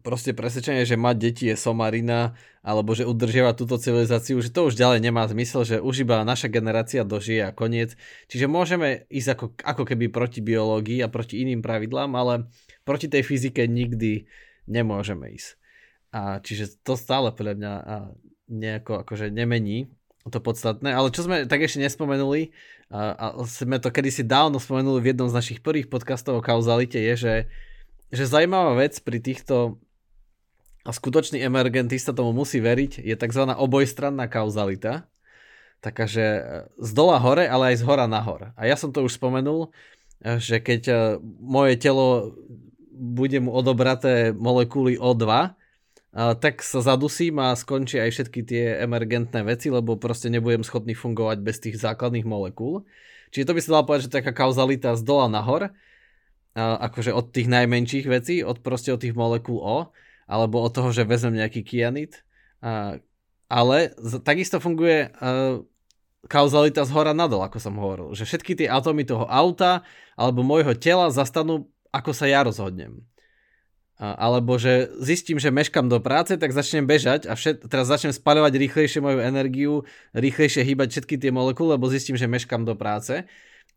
proste presvedčenie, že mať deti je somarina, alebo že udržiava túto civilizáciu, že to už ďalej nemá zmysel, že už iba naša generácia dožije a koniec. Čiže môžeme ísť ako, ako keby proti biológii a proti iným pravidlám, ale proti tej fyzike nikdy nemôžeme ísť. A čiže to stále podľa mňa nejako akože nemení to podstatné. Ale čo sme tak ešte nespomenuli, a, a sme to kedysi dávno spomenuli v jednom z našich prvých podcastov o kauzalite, je, že že zaujímavá vec pri týchto a skutočný emergentista tomu musí veriť, je tzv. obojstranná kauzalita. Taká, že z dola hore, ale aj z hora nahor. A ja som to už spomenul, že keď e, moje telo bude mu odobraté molekuly O2, tak sa zadusím a skončí aj všetky tie emergentné veci, lebo proste nebudem schopný fungovať bez tých základných molekúl. Čiže to by sa dalo povedať, že taká kauzalita z dola nahor, akože od tých najmenších vecí, od proste od tých molekúl O, alebo od toho, že vezmem nejaký kianit. Ale takisto funguje kauzalita z hora nadol, ako som hovoril. Že všetky tie atómy toho auta alebo môjho tela zastanú, ako sa ja rozhodnem alebo že zistím, že meškam do práce, tak začnem bežať a všet, teraz začnem spaľovať rýchlejšie moju energiu, rýchlejšie hýbať všetky tie molekuly, lebo zistím, že meškam do práce.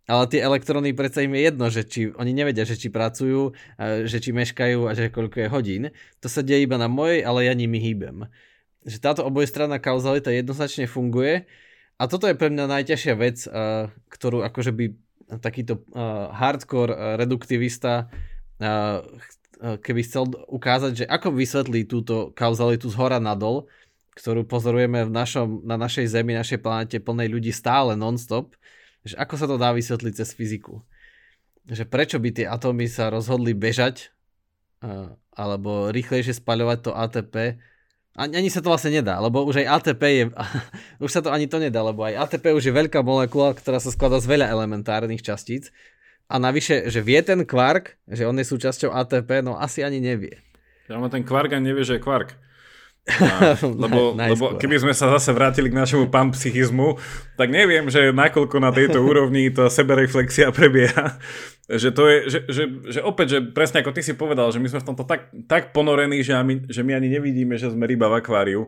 Ale tie elektróny predsa im je jedno, že či oni nevedia, že či pracujú, že či meškajú a že koľko je hodín. To sa deje iba na mojej, ale ja nimi hýbem. Že táto obojstranná kauzalita jednoznačne funguje a toto je pre mňa najťažšia vec, ktorú akože by takýto hardcore reduktivista keby chcel ukázať, že ako vysvetlí túto kauzalitu z hora nadol, ktorú pozorujeme v našom, na našej Zemi, našej planete plnej ľudí stále non-stop, že ako sa to dá vysvetliť cez fyziku. Že prečo by tie atómy sa rozhodli bežať eh, alebo rýchlejšie spaľovať to ATP ani, ani sa to vlastne nedá, lebo už aj ATP je, už sa to ani to nedá, lebo aj ATP už je veľká molekula, ktorá sa skladá z veľa elementárnych častíc a navyše, že vie ten kvark, že on je súčasťou ATP, no asi ani nevie. Ja ten kvark ani nevie, že je kvark. A, lebo, lebo keby sme sa zase vrátili k našemu panpsychizmu, tak neviem, že nakoľko na tejto úrovni tá sebereflexia prebieha. Že to je, že, že, že opäť, že presne ako ty si povedal, že my sme v tomto tak, tak ponorení, že my, že my ani nevidíme, že sme ryba v akváriu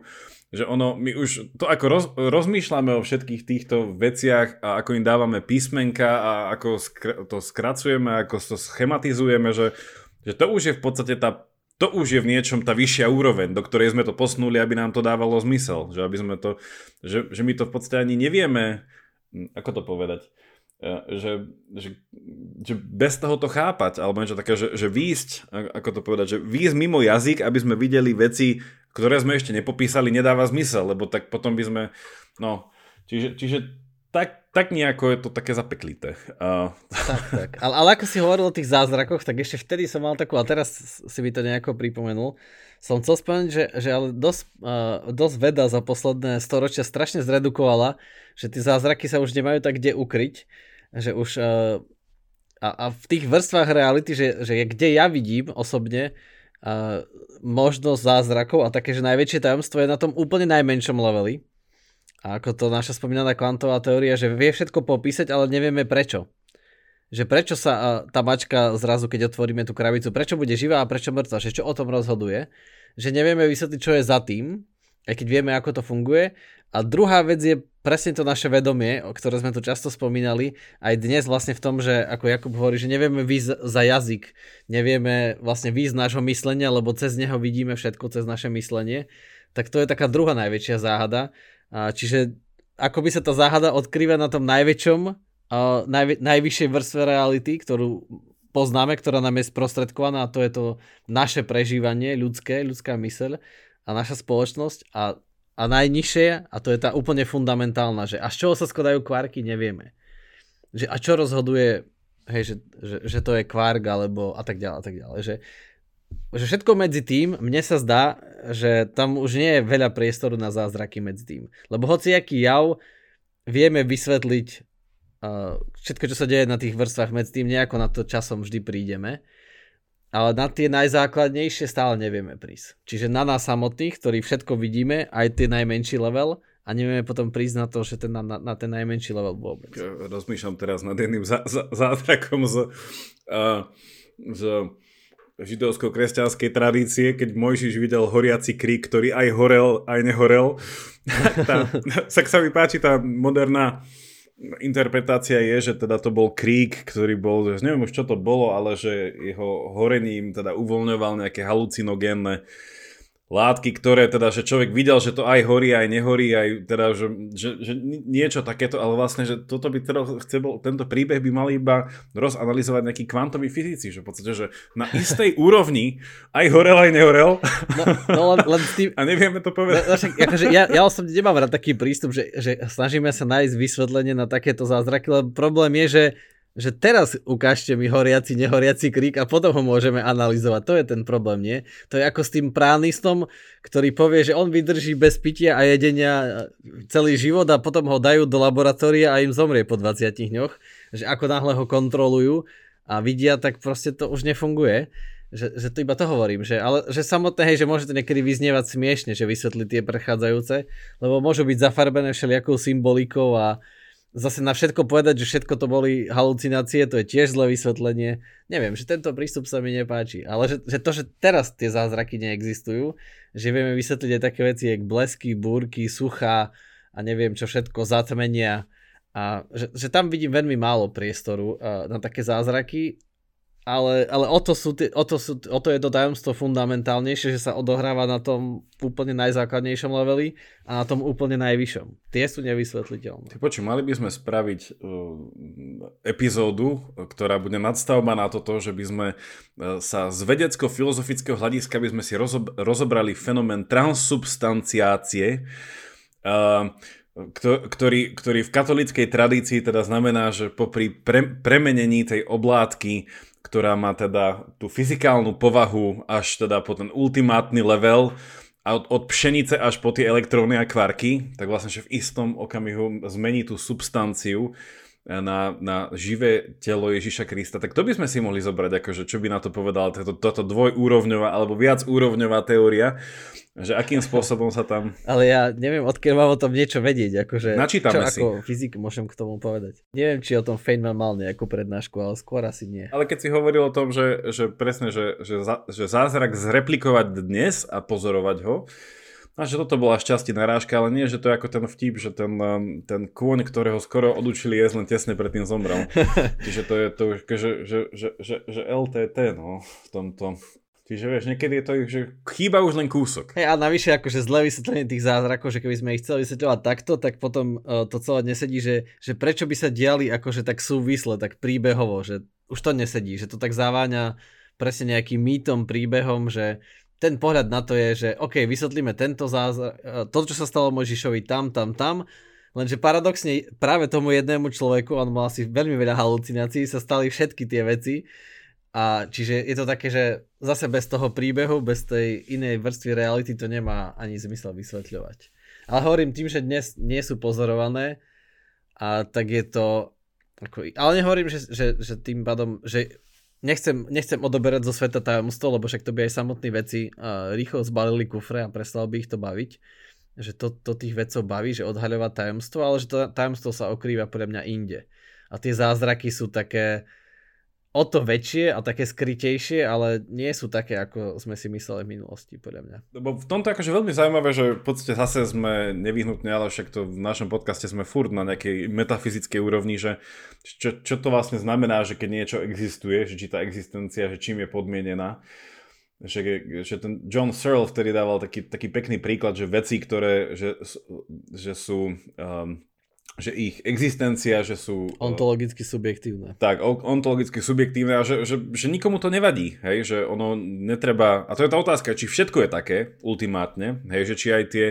že ono, my už to ako roz, rozmýšľame o všetkých týchto veciach a ako im dávame písmenka a ako skr- to skracujeme, ako to schematizujeme, že, že to už je v podstate tá to už je v niečom tá vyššia úroveň, do ktorej sme to posnuli, aby nám to dávalo zmysel. Že, aby sme to, že, že my to v podstate ani nevieme, hm, ako to povedať, e, že, že, že bez toho to chápať, alebo niečo také, že, že výjsť, ako to povedať, že výjsť mimo jazyk, aby sme videli veci ktoré sme ešte nepopísali, nedáva zmysel, lebo tak potom by sme, no, čiže, čiže tak, tak nejako je to také zapeklité. Uh. Tak, tak. Ale, ale ako si hovoril o tých zázrakoch, tak ešte vtedy som mal takú, a teraz si by to nejako pripomenul, som chcel spomenúť, že, že ale dosť, uh, dosť veda za posledné storočia strašne zredukovala, že tie zázraky sa už nemajú tak kde ukryť, že už uh, a, a v tých vrstvách reality, že, že kde ja vidím osobne, možnosť zázrakov a také, že najväčšie tajomstvo je na tom úplne najmenšom leveli. A ako to naša spomínaná kvantová teória, že vie všetko popísať, ale nevieme prečo. Že prečo sa uh, tá mačka zrazu, keď otvoríme tú krabicu, prečo bude živá a prečo mŕtva, že čo o tom rozhoduje. Že nevieme vysvetliť, čo je za tým, aj keď vieme, ako to funguje. A druhá vec je presne to naše vedomie, o ktoré sme tu často spomínali, aj dnes vlastne v tom, že ako Jakub hovorí, že nevieme výjsť za jazyk, nevieme vlastne výjsť nášho myslenia, lebo cez neho vidíme všetko, cez naše myslenie, tak to je taká druhá najväčšia záhada. Čiže ako by sa tá záhada odkrýva na tom najväčšom, najvi- najvyššej vrstve reality, ktorú poznáme, ktorá nám je sprostredkovaná a to je to naše prežívanie ľudské, ľudská myseľ a naša spoločnosť. A, a najnižšie, a to je tá úplne fundamentálna, že a z čoho sa skladajú kvarky, nevieme. Že, a čo rozhoduje, hej, že, že, že to je kvark, alebo a tak ďalej, a tak ďalej. Že, že všetko medzi tým, mne sa zdá, že tam už nie je veľa priestoru na zázraky medzi tým. Lebo hociaký jav vieme vysvetliť uh, všetko, čo sa deje na tých vrstvách medzi tým, nejako na to časom vždy prídeme ale na tie najzákladnejšie stále nevieme prísť. Čiže na nás samotných, ktorí všetko vidíme, aj tie najmenší level, a nevieme potom prísť na to, že ten, na, na ten najmenší level vôbec. Rozmýšľam teraz nad jedným zá, zá, zázrakom z, uh, z židovsko-kresťanskej tradície, keď Mojžiš videl horiaci krík, ktorý aj horel, aj nehorel. tak sa mi páči tá moderná interpretácia je, že teda to bol krík, ktorý bol, že neviem už čo to bolo, ale že jeho horením teda uvoľňoval nejaké halucinogénne látky, ktoré teda, že človek videl, že to aj horí, aj nehorí, aj teda, že, že, že niečo takéto, ale vlastne, že toto by teda chcel, tento príbeh by mali iba rozanalizovať nejakí kvantoví fyzici, že v podstate, že na istej úrovni aj horel, aj nehorel. No, no len, len tým... A nevieme to povedať. No, však, akože ja, ja osobne nemám rád taký prístup, že, že snažíme sa nájsť vysvetlenie na takéto zázraky, lebo problém je, že že teraz ukážte mi horiaci, nehoriaci krík a potom ho môžeme analyzovať. To je ten problém, nie? To je ako s tým pránistom, ktorý povie, že on vydrží bez pitia a jedenia celý život a potom ho dajú do laboratória a im zomrie po 20 dňoch. Že ako náhle ho kontrolujú a vidia, tak proste to už nefunguje. Že, že to iba to hovorím, že, ale že samotné, hej, že môže to niekedy vyznievať smiešne, že vysvetli tie prechádzajúce, lebo môžu byť zafarbené všelijakou symbolikou a, zase na všetko povedať, že všetko to boli halucinácie, to je tiež zlé vysvetlenie. Neviem, že tento prístup sa mi nepáči. Ale že, že to, že teraz tie zázraky neexistujú, že vieme vysvetliť aj také veci, jak blesky, búrky, suchá a neviem čo všetko, zatmenia. A že, že tam vidím veľmi málo priestoru uh, na také zázraky ale, ale o, to sú, o, to sú, o to je to tajomstvo fundamentálnejšie, že sa odohráva na tom úplne najzákladnejšom leveli a na tom úplne najvyššom. Tie sú nevysvetliteľné. Ty počuj, mali by sme spraviť uh, epizódu, ktorá bude nadstavba na toto, že by sme uh, sa z vedecko-filozofického hľadiska by sme si rozob- rozobrali fenomén transsubstanciácie. Uh, ktorý, ktorý v katolíckej tradícii teda znamená, že popri pre, premenení tej oblátky ktorá má teda tú fyzikálnu povahu až teda po ten ultimátny level a od, od pšenice až po tie elektróny a kvarky, tak vlastne, že v istom okamihu zmení tú substanciu na, na živé telo Ježiša Krista, tak to by sme si mohli zobrať, akože čo by na to povedala toto, toto dvojúrovňová alebo viac úrovňová teória, že akým spôsobom sa tam... Ale ja neviem, odkiaľ mám o tom niečo vedieť, akože Načítame čo si. ako fyzik môžem k tomu povedať. Neviem, či o tom Feynman mal nejakú prednášku, ale skôr asi nie. Ale keď si hovoril o tom, že, že presne, že, že, že zázrak zreplikovať dnes a pozorovať ho, a že toto bola šťastie narážka, ale nie, že to je ako ten vtip, že ten, um, ten kôň, ktorého skoro odučili jesť len tesne predtým zomrel. Čiže to je to, že, že, že, že, že LTT, no, v tomto. Čiže vieš, niekedy je to, že chýba už len kúsok. Hey, a navyše akože zle vysvetlenie tých zázrakov, že keby sme ich chceli vysvetľovať takto, tak potom uh, to celé nesedí, že, že prečo by sa diali akože tak súvisle, tak príbehovo, že už to nesedí, že to tak zaváňa presne nejakým mýtom, príbehom, že ten pohľad na to je, že OK, vysvetlíme tento zázrak, e, to, čo sa stalo Možišovi tam, tam, tam, lenže paradoxne práve tomu jednému človeku, on mal asi veľmi veľa halucinácií, sa stali všetky tie veci a čiže je to také, že zase bez toho príbehu, bez tej inej vrstvy reality to nemá ani zmysel vysvetľovať. Ale hovorím tým, že dnes nie sú pozorované a tak je to ako, ale nehovorím, že, že, že tým pádom, že nechcem, nechcem odoberať zo sveta tajomstvo, lebo však to by aj samotní veci uh, rýchlo zbalili kufre a prestalo by ich to baviť. Že to, to tých vecov baví, že odhaľovať tajomstvo, ale že to tajomstvo sa okrýva podľa mňa inde. A tie zázraky sú také, o to väčšie a také skrytejšie, ale nie sú také, ako sme si mysleli v minulosti, podľa mňa. Lebo v tomto akože veľmi zaujímavé, že v podstate zase sme nevyhnutne, ale však to v našom podcaste sme furt na nejakej metafyzickej úrovni, že čo, čo to vlastne znamená, že keď niečo existuje, že či tá existencia, že čím je podmienená. Že, že ten John Searle vtedy dával taký, taký pekný príklad, že veci, ktoré že, že sú um, že ich existencia, že sú... Eh, ontologicky subjektívne. Tak, ontologicky subjektívne a že, že, že nikomu to nevadí, hej, že ono netreba... A to je tá otázka, či všetko je také, ultimátne, hej, že či aj tie...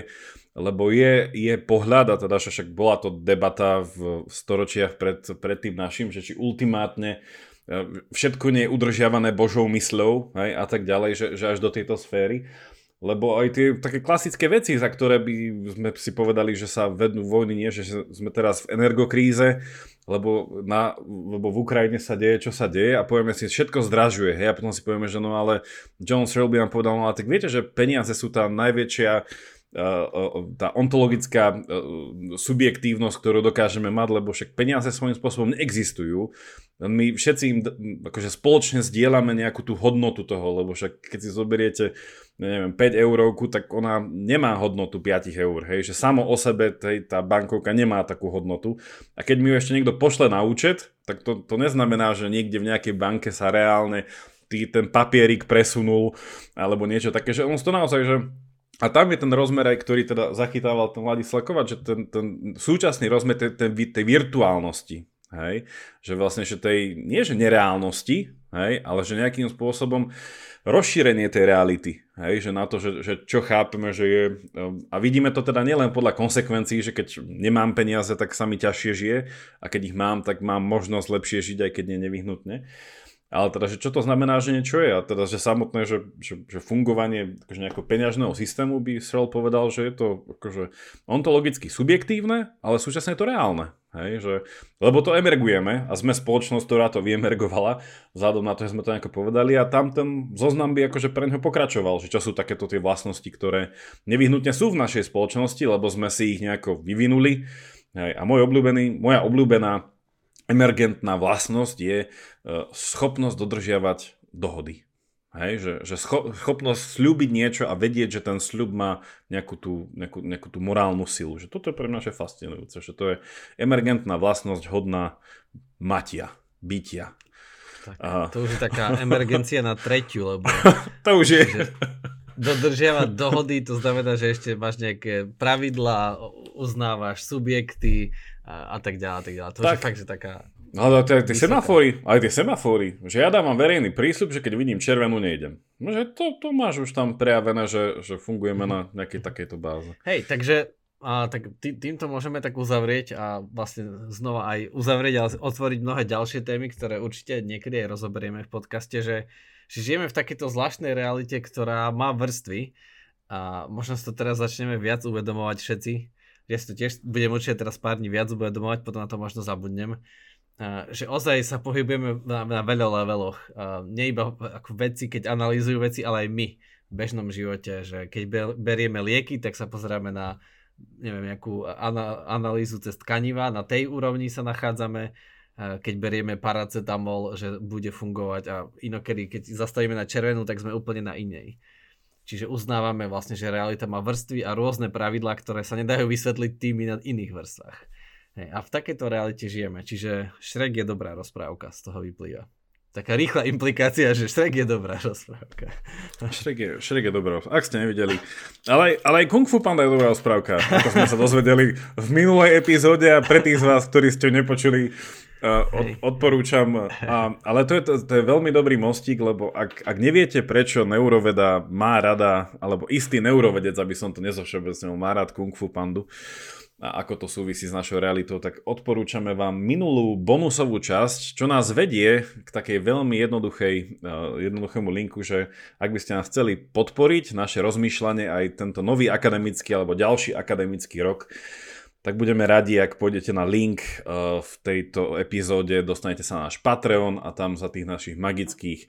Lebo je, je pohľad, a teda však bola to debata v storočiach pred, pred tým našim, že či ultimátne eh, všetko nie je udržiavané Božou mysľou hej, a tak ďalej, že, že až do tejto sféry. Lebo aj tie také klasické veci, za ktoré by sme si povedali, že sa vednú vojny, nie, že sme teraz v energokríze, lebo, na, lebo v Ukrajine sa deje, čo sa deje a povieme si, všetko zdražuje. Hej, a potom si povieme, že no ale John Searle by nám povedal, no ale tak viete, že peniaze sú tá najväčšia tá ontologická subjektívnosť, ktorú dokážeme mať, lebo však peniaze svojím spôsobom neexistujú. My všetci im akože spoločne zdieľame nejakú tú hodnotu toho, lebo však keď si zoberiete neviem, 5 eurovku, tak ona nemá hodnotu 5 eur, hej, že samo o sebe tej, tá bankovka nemá takú hodnotu. A keď mi ju ešte niekto pošle na účet, tak to, to neznamená, že niekde v nejakej banke sa reálne tý, ten papierik presunul alebo niečo také, že on to naozaj, že A tam je ten rozmer aj, ktorý teda zachytával ten Ladislav Kovač, že ten, ten súčasný rozmer tej, tej, tej virtuálnosti, hej, že vlastne, že tej, nie že nereálnosti, hej, ale že nejakým spôsobom rozšírenie tej reality, hej, že na to, že, že čo chápeme, že je, a vidíme to teda nielen podľa konsekvencií, že keď nemám peniaze, tak sa mi ťažšie žije a keď ich mám, tak mám možnosť lepšie žiť, aj keď nie nevyhnutne, ale teda, že čo to znamená, že niečo je? A teda, že samotné, že, že, že fungovanie akože nejakého peňažného systému by Srel povedal, že je to akože ontologicky subjektívne, ale súčasne je to reálne. Hej, že, lebo to emergujeme a sme spoločnosť, ktorá to vyemergovala, vzhľadom na to, že sme to nejako povedali a tam ten zoznam by akože pre neho pokračoval, že čo sú takéto tie vlastnosti, ktoré nevyhnutne sú v našej spoločnosti, lebo sme si ich nejako vyvinuli. Hej, a môj obľúbený, moja obľúbená emergentná vlastnosť je e, schopnosť dodržiavať dohody. Hej, že, že scho- schopnosť slúbiť niečo a vedieť, že ten sľub má nejakú tú, nejakú, nejakú tú morálnu silu. Že toto je pre mňa fascinujúce, že to je emergentná vlastnosť hodná matia, bytia. Tak, a... To už je taká emergencia na tretiu, lebo... to už je. Dodržiavať dohody, to znamená, že ešte máš nejaké pravidlá, uznávaš subjekty, a, a tak ďalej, a tak ďalej. To tak. je fakt, že taká... No ale tie, tie semafóry, aj tie semafóry, že ja dávam verejný prísľub, že keď vidím červenú, nejdem. No, že to, to máš už tam prejavené, že, že fungujeme na nejakej takejto báze. Hej, takže a tak tý, týmto môžeme tak uzavrieť a vlastne znova aj uzavrieť a otvoriť mnohé ďalšie témy, ktoré určite niekedy aj rozoberieme v podcaste, že, že žijeme v takejto zvláštnej realite, ktorá má vrstvy a možno si to teraz začneme viac uvedomovať všetci, ja si to tiež budem určite teraz pár dní viac uvedomovať, potom na to možno zabudnem, že ozaj sa pohybujeme na, na veľa leveloch. Nie iba ako vedci, keď analýzujú veci, ale aj my v bežnom živote, že keď berieme lieky, tak sa pozeráme na neviem, nejakú ana- analýzu cez tkaniva, na tej úrovni sa nachádzame, keď berieme paracetamol, že bude fungovať a inokedy, keď zastavíme na červenú, tak sme úplne na inej. Čiže uznávame vlastne, že realita má vrstvy a rôzne pravidlá, ktoré sa nedajú vysvetliť tými na iných vrstvách. Hej, a v takejto realite žijeme. Čiže Shrek je dobrá rozprávka, z toho vyplýva. Taká rýchla implikácia, že Shrek je dobrá rozprávka. Shrek je, Shrek je dobrá, ak ste nevideli. Ale, ale aj Kung Fu Panda je dobrá rozprávka, ako sme sa dozvedeli v minulej epizóde a pre tých z vás, ktorí ste nepočuli, Uh, od, odporúčam, a, ale to je, to, to je veľmi dobrý mostík, lebo ak, ak neviete, prečo neuroveda má rada, alebo istý neurovedec, aby som to nezovšeobecnil, má rád Kung Fu Pandu, a ako to súvisí s našou realitou, tak odporúčame vám minulú bonusovú časť, čo nás vedie k takej veľmi jednoduchej, uh, jednoduchému linku, že ak by ste nás chceli podporiť, naše rozmýšľanie aj tento nový akademický alebo ďalší akademický rok, tak budeme radi, ak pôjdete na link uh, v tejto epizóde, dostanete sa na náš Patreon a tam za tých našich magických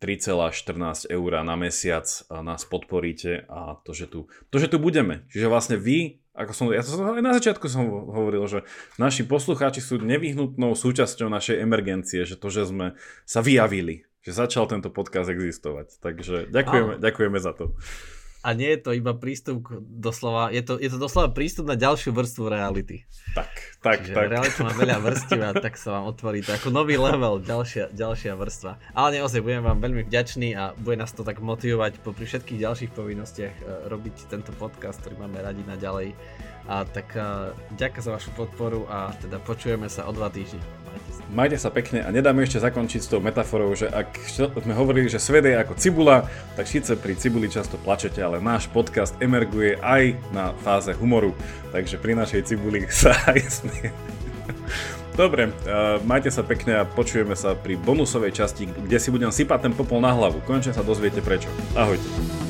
3,14 eur na mesiac nás podporíte a to, že tu, to, že tu budeme. Čiže vlastne vy, ako som, ja som aj na začiatku som hovoril, že naši poslucháči sú nevyhnutnou súčasťou našej emergencie, že to, že sme sa vyjavili, že začal tento podcast existovať. Takže ďakujeme, ďakujeme za to a nie je to iba prístup doslova, je to, je to doslova prístup na ďalšiu vrstvu reality. Tak, tak, Čiže tak. realita má veľa vrstiev a tak sa vám otvorí to ako nový level, ďalšia, ďalšia vrstva. Ale naozaj budem vám veľmi vďačný a bude nás to tak motivovať popri všetkých ďalších povinnostiach e, robiť tento podcast, ktorý máme radi na ďalej. A tak uh, ďakujem za vašu podporu a teda počujeme sa o dva týždne. Majte sa. Pekne a nedáme ešte zakončiť s tou metaforou, že ak sme hovorili, že svet je ako cibula, tak síce pri cibuli často plačete, ale náš podcast emerguje aj na fáze humoru, takže pri našej cibuli sa aj smie. Dobre, uh, majte sa pekne a počujeme sa pri bonusovej časti, kde si budem sypať ten popol na hlavu. Konečne sa dozviete prečo. Ahojte.